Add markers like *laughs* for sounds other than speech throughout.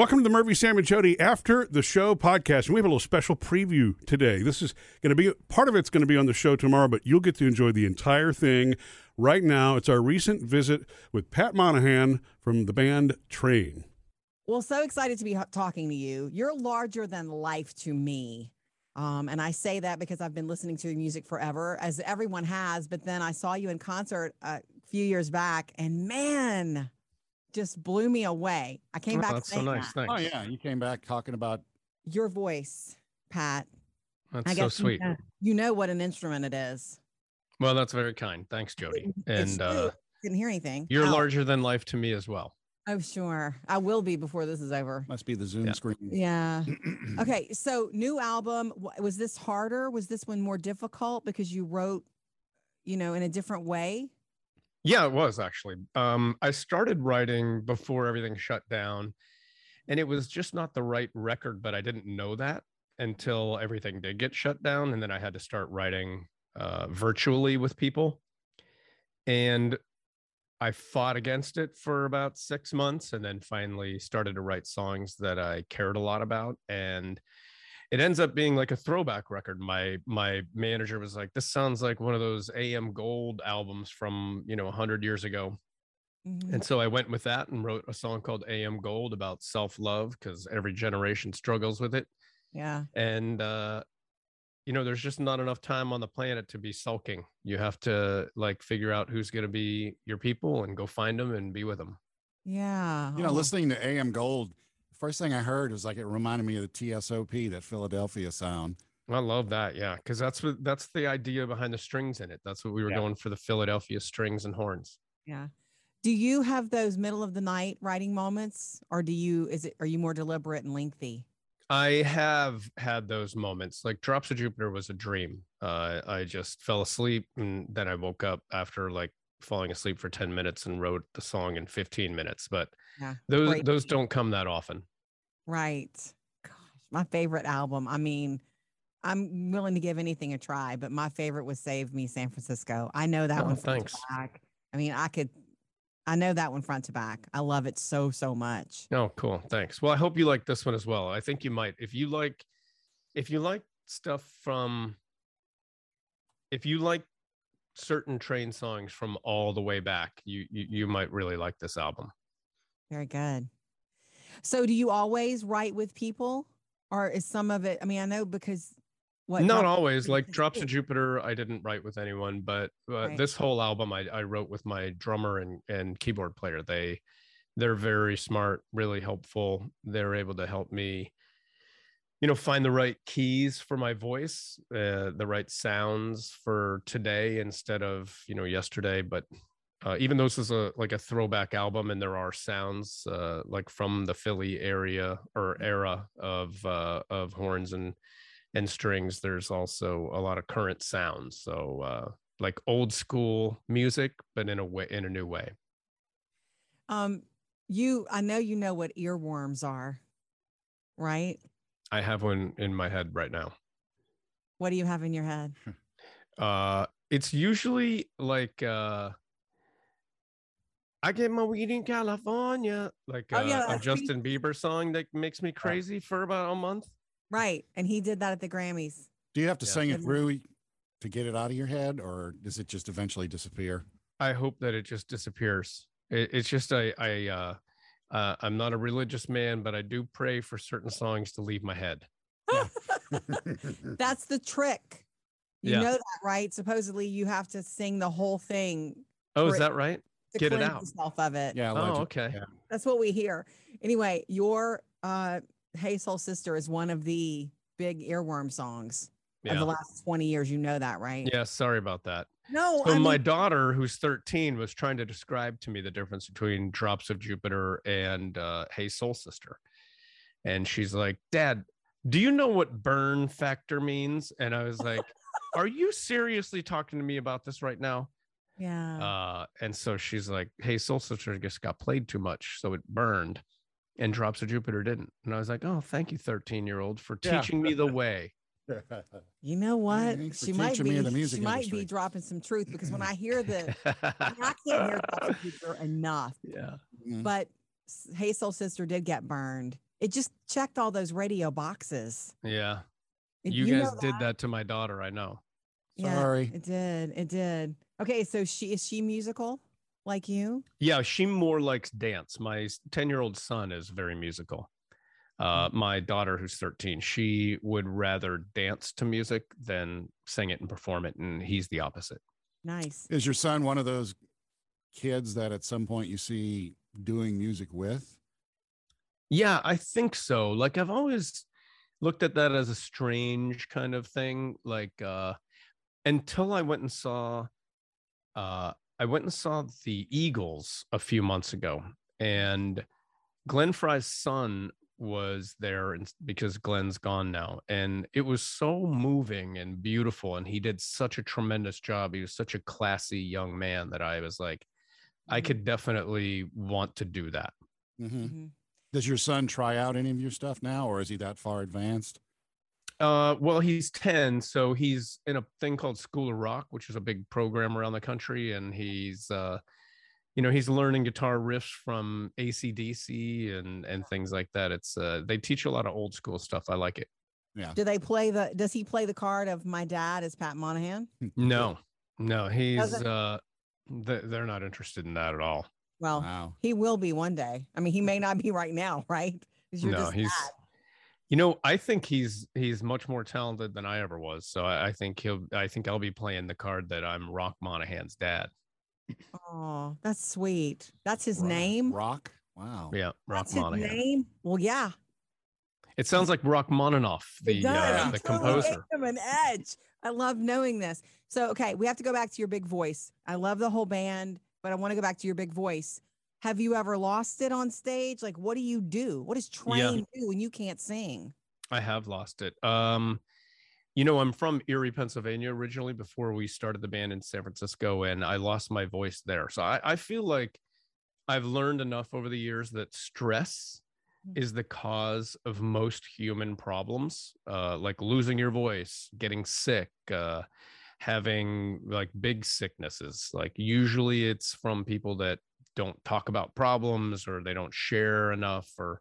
Welcome to the Murphy, Sam, and Jody After the Show podcast. And we have a little special preview today. This is going to be part of it's going to be on the show tomorrow, but you'll get to enjoy the entire thing right now. It's our recent visit with Pat Monahan from the band Train. Well, so excited to be talking to you. You're larger than life to me. Um, and I say that because I've been listening to your music forever, as everyone has. But then I saw you in concert a few years back, and man, just blew me away. I came Oh, back. that's so nice. that. Thanks. Oh yeah, you came back talking about Your voice, Pat. That's I so guess you sweet. know- You know what an instrument it is. Well, that's very kind. Thanks, Jody. And uh, true. didn't hear anything. you're Oh, larger than life to me as well. Oh, sure. I will be before this is over. must be the Zoom Yeah. screen. Yeah. *clears throat* Okay. So, new album. Was this harder? Was this one more difficult because you wrote, you know, in a different way? Yeah, it was actually. Um, I started writing before everything shut down, and it was just not the right record, but I didn't know that until everything did get shut down, and then I had to start writing uh, virtually with people. And I fought against it for about six months, and then finally started to write songs that I cared a lot about, and it ends up being like a throwback record. My my manager was like, "This sounds like one of those AM Gold albums from you know a hundred years ago." Mhm. And so I went with that and wrote a song called AM Gold about self love because every generation struggles with it. Yeah. And, uh, you know, there's just not enough time on the planet to be sulking. You have to like figure out who's going to be your people and go find them and be with them. Yeah. You know, Oh, listening to AM Gold, first thing I heard was like it reminded me of the TSOP, that Philadelphia sound. I love that. Yeah. Cause that's what, that's the idea behind the strings in it. That's what we were Yeah. going for the Philadelphia strings and horns. Yeah. Do you have those middle of the night writing moments or do you, is it, are you more deliberate and lengthy? I have had those moments. Like Drops of Jupiter was a dream. Uh, I just fell asleep and then I woke up after like falling asleep for 10 minutes and wrote the song in 15 minutes. But Yeah. those Great. those don't come that often. Right. Gosh, my favorite album. I mean, I'm willing to give anything a try, but my favorite was Save Me San Francisco. I know that Oh, one thanks. back. I mean, I could, I know that one front to back. I love it so, so much. Oh, cool. Thanks. Well, I hope you like this one as well. I think you might. If you like if you like stuff from if you like certain train songs from all the way back, you you, you might really like this album. Very good. So, do you always write with people or is some of it? I mean, I know because what? Not always. Like Drops of. Jupiter, I didn't write with anyone, but uh, Right. this whole album I, I wrote with my drummer and, and keyboard player. They they're very smart, really helpful. They're able to help me, you know, find the right keys for my voice, uh, the right sounds for today instead of you know yesterday. But uh, even though this is a like a throwback album, and there are sounds uh, like from the Philly area or era of uh, of horns and and strings there's also a lot of current sounds so uh like old school music but in a way in a new way Um, you, I know you know what earworms are, right? i have one in my head right now What do you have in your head? *laughs* uh it's usually like uh I get my weed in California, like Oh, yeah, uh, a that's Justin Bieber song that makes me crazy for about a month. Right. And he did that at the Grammys. Do you have to Yeah. sing it Good through to get it out of your head, or does it just eventually disappear? I hope that it just disappears. It, it's just I I uh, uh, I'm not a religious man, but I do pray for certain songs to leave my head. *laughs* That's the trick. You Yeah. know that, right? Supposedly you have to sing the whole thing Oh, is it- that right? To Get it out. yourself of it. yeah. Oh, okay. yeah. That's what we hear. Anyway, your uh Hey Soul Sister is one of the big earworm songs of the last 20 years. You know that, right? Yeah. Sorry about that. No, So I my mean, daughter, who's 13, was trying to describe to me the difference between Drops of Jupiter and uh, Hey Soul Sister, and she's like, "Dad, do you know what burn factor means?" And I was like, "Are you seriously talking to me about this right now?" Yeah. Uh, and so she's like, "Hey, Soul Sister just got played too much, so it burned." And Drops of Jupiter didn't. And I was like, "Oh, thank you, 13 year old, for Yeah. teaching me the way." *laughs* you know what? thanks She might be in the she music might industry. be dropping some truth because when I hear the I, mean, I *laughs* can't hear Drops of Jupiter enough. yeah. Mm. But S- Hey Soul Sister did get burned. it just checked all those radio boxes. Yeah. It- You, know guys did that to my daughter, I know. Yeah, it did. It did. Okay, so she is she musical like you? Yeah, she more likes dance. My 10 year old son is very musical. Uh, Mm. my daughter, who's 13, she would rather dance to music than sing it and perform it. And he's the opposite. Nice. Is your son one of those kids that at some point you see doing music with? Yeah, I think so. Like I've always looked at that as a strange kind of thing. Like uh until I went and saw uh I went and saw the Eagles a few months ago and Glenn Frey's son was there because Glenn's gone now and it was so moving and beautiful and he did such a tremendous job. He was such a classy young man that I was like I Mhm. could definitely want to do that. hmm Mhm. Does your son try out any of your stuff now, or is he that far advanced? Uh, well, he's 10, so he's in a thing called School of Rock, which is a big program around the country. And he's, uh, you know, he's learning guitar riffs from ACDC and, and things like that. It's, uh, they teach a lot of old school stuff. I like it. Yeah. Do they play the does he play the card of my dad is Pat Monahan? *laughs* No, no, he's, uh, th- they're not interested in that at all. Well, Wow. he will be one day. I mean, he may not be right now, *laughs* right? you're no, just he's, dad. You know, I think he's, he's much more talented than I ever was. So I, I think he'll, I think I'll be playing the card that I'm Rock Monahan's dad. Oh, that's sweet. That's his Ro- name. Rock. Wow. Yeah. Rock That's his Monahan. name. Well, yeah. It sounds like Rock It the does. uh, You the totally gave him an edge. I love knowing this. So, okay, we have to go back to your big voice. I love the whole band, but I want to go back to your big voice. Have you ever lost it on stage? Like, what do you do? What does train do when you can't sing? I have lost it. Um, you know, I'm from Erie, Pennsylvania originally before we started the band in San Francisco, and I lost my voice there. So I, I feel like I've learned enough over the years that stress Mm. is the cause of most human problems, uh, like losing your voice, getting sick, uh, having like big sicknesses. Like usually it's from people that don't talk about problems or they don't share enough or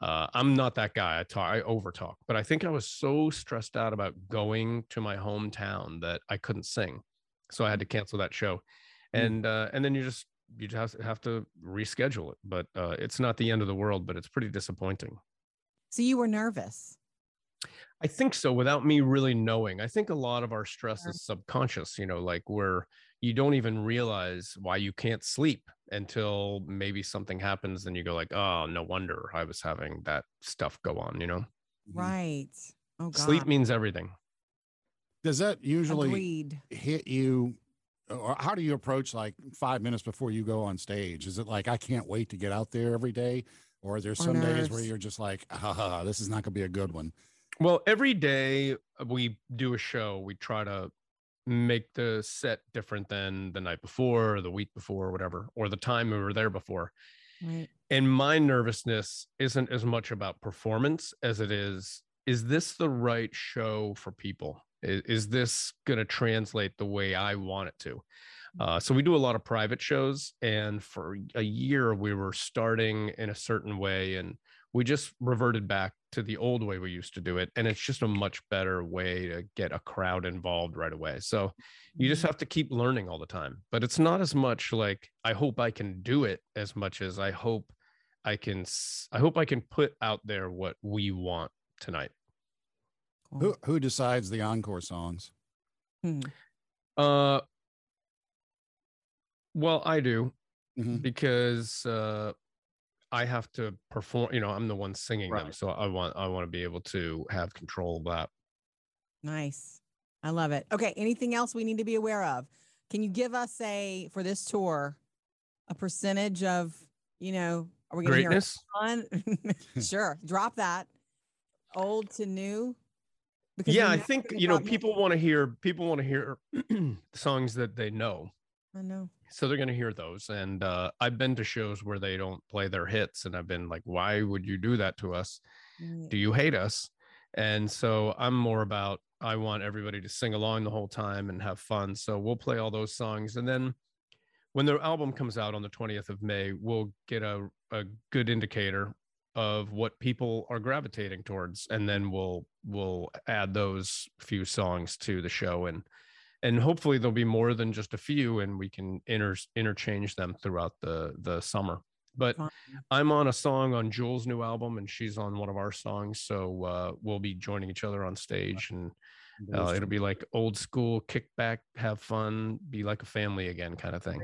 uh, I'm not that guy. I talk, I over talk, but I think I was so stressed out about going to my hometown that I couldn't sing, so I had to cancel that show, Mm. and uh, and then you just you just have to reschedule it. But uh, it's not the end of the world, but it's pretty disappointing. So you were nervous. I think so, without me really knowing. I think a lot of our stress is subconscious. You know, like where you don't even realize why you can't sleep until maybe something happens, and you go like, "Oh, no wonder I was having that stuff go on." You know. Mhm. Right. Oh, God. Sleep means everything. Does that usually Agreed. hit you? Or how do you approach like five minutes before you go on stage? Is it like, I can't wait to get out there every day? Or are there some days where you're just like, ah, this is not going to be a good one? Well, every day we do a show, we try to make the set different than the night before, or the week before, or whatever, or the time we were there before. Right. And my nervousness isn't as much about performance as it is is this the right show for people? Is, is this going to translate the way I want it to? Uh, so we do a lot of private shows, and for a year we were starting in a certain way, and we just reverted back to the old way we used to do it, and it's just a much better way to get a crowd involved right away. So you just Mhm. have to keep learning all the time, but it's not as much like I hope I can do it as much as I hope I can. I hope I can put out there what we want tonight. Cool. Who, who decides the encore songs? Hmm. Uh, well, I do Mhm. because uh, I have to perform. You know, I'm the one singing them, so I want I want to be able to have control of that. Nice. I love it. Okay. Anything else we need to be aware of? Can you give us a for this tour a percentage of you know? Are we going to hear Greatness. fun? *laughs* sure. Drop that. Old to new. Because Yeah, I think you know people want to hear people want to hear *clears throat* songs that they know. I know. So they're going to hear those and uh, i've been to shows where they don't play their hits and i've been like why would you do that to us? Do you hate us? And so i'm more about i want everybody to sing along the whole time and have fun. So we'll play all those songs and then when their album comes out on the 20th of may we'll get a, a good indicator of what people are gravitating towards and then we'll we'll add those few songs to the show and and hopefully there'll be more than just a few and we can inter- interchange them throughout the the summer but i'm on a song on Jewel's new album and she's on one of our songs so uh, we'll be joining each other on stage and uh, it'll be like old school kick back have fun be like a family again kind of thing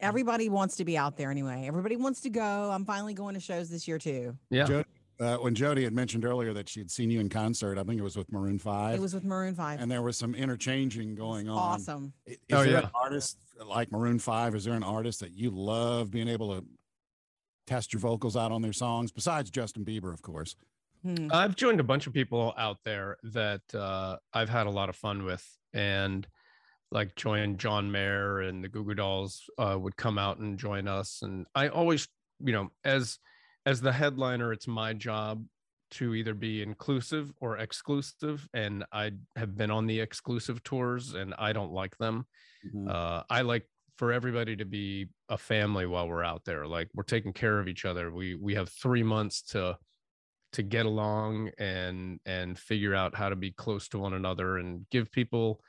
Everybody wants to be out there anyway. Everybody wants to go. I'm finally going to shows this year too. yeah Jo- uh, when Jody had mentioned earlier that she'd seen you in concert, I think it was with Maroon Five, It was with Maroon Five. and there was some interchanging going on. awesome. I- Is Oh, there yeah. an artist like Maroon Five? Is there an artist that you love being able to test your vocals out on their songs besides Justin Bieber, of course? Hmm. I've joined a bunch of people out there that uh, I've had a lot of fun with, and like join John Mayer and the Goo Goo Dolls uh, would come out and join us. And I always, you know, as as the headliner, it's my job to either be inclusive or exclusive, and I have been on the exclusive tours, and I don't like them. Mhm. Uh, I like for everybody to be a family while we're out there. Like we're taking care of each other. We we have three months to to get along and and figure out how to be close to one another and give people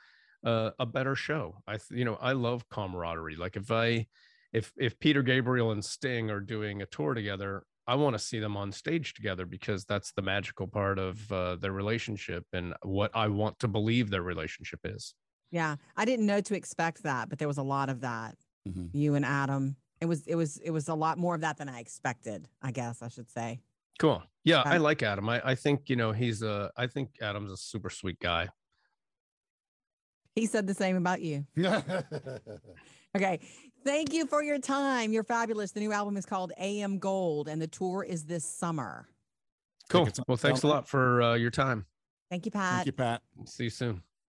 uh, a better show. I you know I love camaraderie. Like if I if if Peter Gabriel and Sting are doing a tour together, I want to see them on stage together because that's the magical part of uh, their relationship and what I want to believe their relationship is. Yeah, I didn't know to expect that, but there was a lot of that. Mhm. You and Adam. It was it was it was a lot more of that than I expected. I guess I should say. Cool. Yeah, I Um, like Adam. I, I think you know he's a. I think Adam's a super sweet guy. He said the same about you. *laughs* Okay. Thank you for your time. You're fabulous. The new album is called AM Gold, and the tour is this summer. Cool. Well, thanks a lot for uh, your time. Thank you, Pat. Thank you, Pat. See you soon.